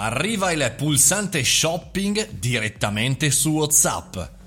Arriva il pulsante shopping direttamente su WhatsApp.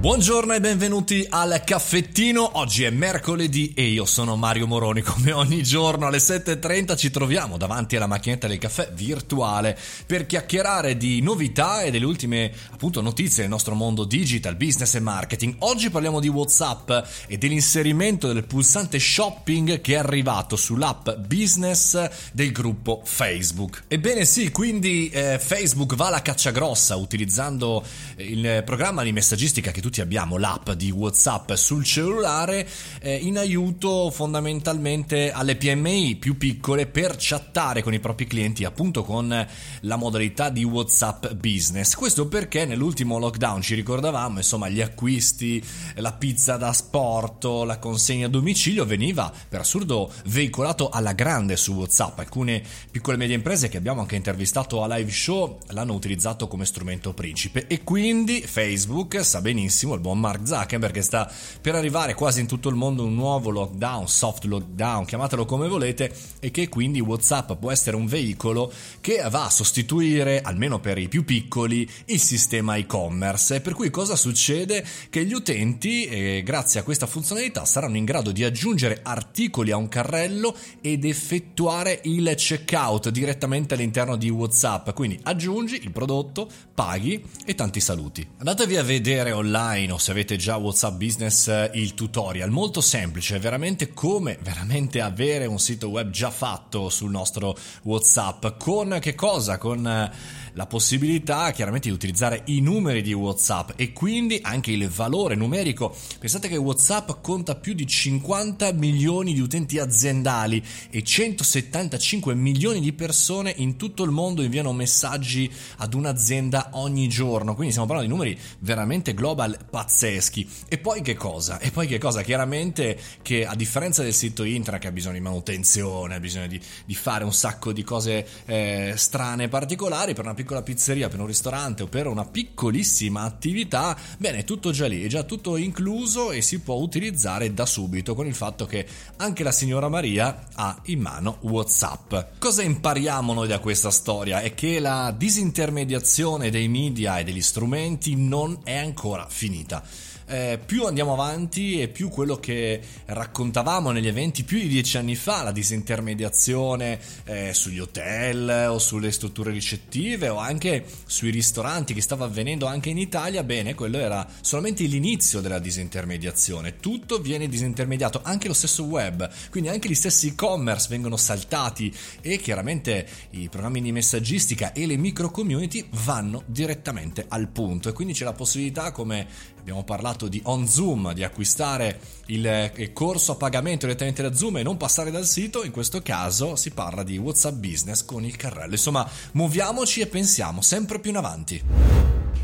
Buongiorno e benvenuti al caffettino. Oggi è mercoledì e io sono Mario Moroni. Come ogni giorno alle 7.30 ci troviamo davanti alla macchinetta del caffè virtuale per chiacchierare di novità e delle ultime appunto notizie del nostro mondo digital, business e marketing. Oggi parliamo di WhatsApp e dell'inserimento del pulsante shopping che è arrivato sull'app business del gruppo Facebook. Ebbene sì, quindi eh, Facebook va alla caccia grossa utilizzando il programma di messaggistica che tu tutti abbiamo l'app di WhatsApp sul cellulare eh, in aiuto fondamentalmente alle PMI più piccole per chattare con i propri clienti appunto con la modalità di WhatsApp Business. Questo perché nell'ultimo lockdown ci ricordavamo, insomma, gli acquisti, la pizza da sport, la consegna a domicilio veniva per assurdo veicolato alla grande su WhatsApp. Alcune piccole e medie imprese che abbiamo anche intervistato a live show l'hanno utilizzato come strumento principe e quindi Facebook sa benissimo benissimo il buon Mark Zuckerberg che sta per arrivare quasi in tutto il mondo un nuovo lockdown, soft lockdown, chiamatelo come volete, e che quindi WhatsApp può essere un veicolo che va a sostituire, almeno per i più piccoli, il sistema e-commerce. Per cui cosa succede? Che gli utenti, eh, grazie a questa funzionalità, saranno in grado di aggiungere articoli a un carrello ed effettuare il checkout direttamente all'interno di WhatsApp. Quindi aggiungi il prodotto, paghi e tanti saluti. Andatevi a vedere online online o se avete già WhatsApp Business eh, il tutorial, molto semplice, veramente come veramente avere un sito web già fatto sul nostro WhatsApp con che cosa? Con eh, la possibilità chiaramente di utilizzare i numeri di WhatsApp e quindi anche il valore numerico. Pensate che WhatsApp conta più di 50 milioni di utenti aziendali e 175 milioni di persone in tutto il mondo inviano messaggi ad un'azienda ogni giorno. Quindi stiamo parlando di numeri veramente global pazzeschi. E poi che cosa? E poi che cosa? Chiaramente che a differenza del sito internet che ha bisogno di manutenzione, ha bisogno di, di fare un sacco di cose eh, strane e particolari per una piccola pizzeria, per un ristorante o per una piccolissima attività, bene, tutto già lì, è già tutto incluso e si può utilizzare da subito con il fatto che anche la signora Maria ha in mano WhatsApp. Cosa impariamo noi da questa storia? È che la disintermediazione dei media e degli strumenti non è ancora finita infinita eh, più andiamo avanti e più quello che raccontavamo negli eventi più di dieci anni fa, la disintermediazione eh, sugli hotel o sulle strutture ricettive o anche sui ristoranti che stava avvenendo anche in Italia, bene, quello era solamente l'inizio della disintermediazione. Tutto viene disintermediato, anche lo stesso web, quindi anche gli stessi e-commerce vengono saltati e chiaramente i programmi di messaggistica e le micro community vanno direttamente al punto e quindi c'è la possibilità come abbiamo parlato di on Zoom, di acquistare il corso a pagamento direttamente da Zoom e non passare dal sito, in questo caso si parla di WhatsApp Business con il carrello. Insomma, muoviamoci e pensiamo sempre più in avanti.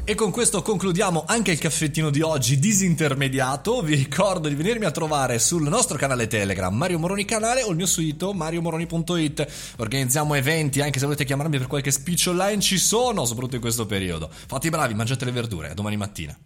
E con questo concludiamo anche il caffettino di oggi disintermediato. Vi ricordo di venirmi a trovare sul nostro canale Telegram Mario Moroni Canale o il mio sito mariomoroni.it. Organizziamo eventi, anche se volete chiamarmi per qualche speech online ci sono, soprattutto in questo periodo. Fate i bravi, mangiate le verdure. A domani mattina.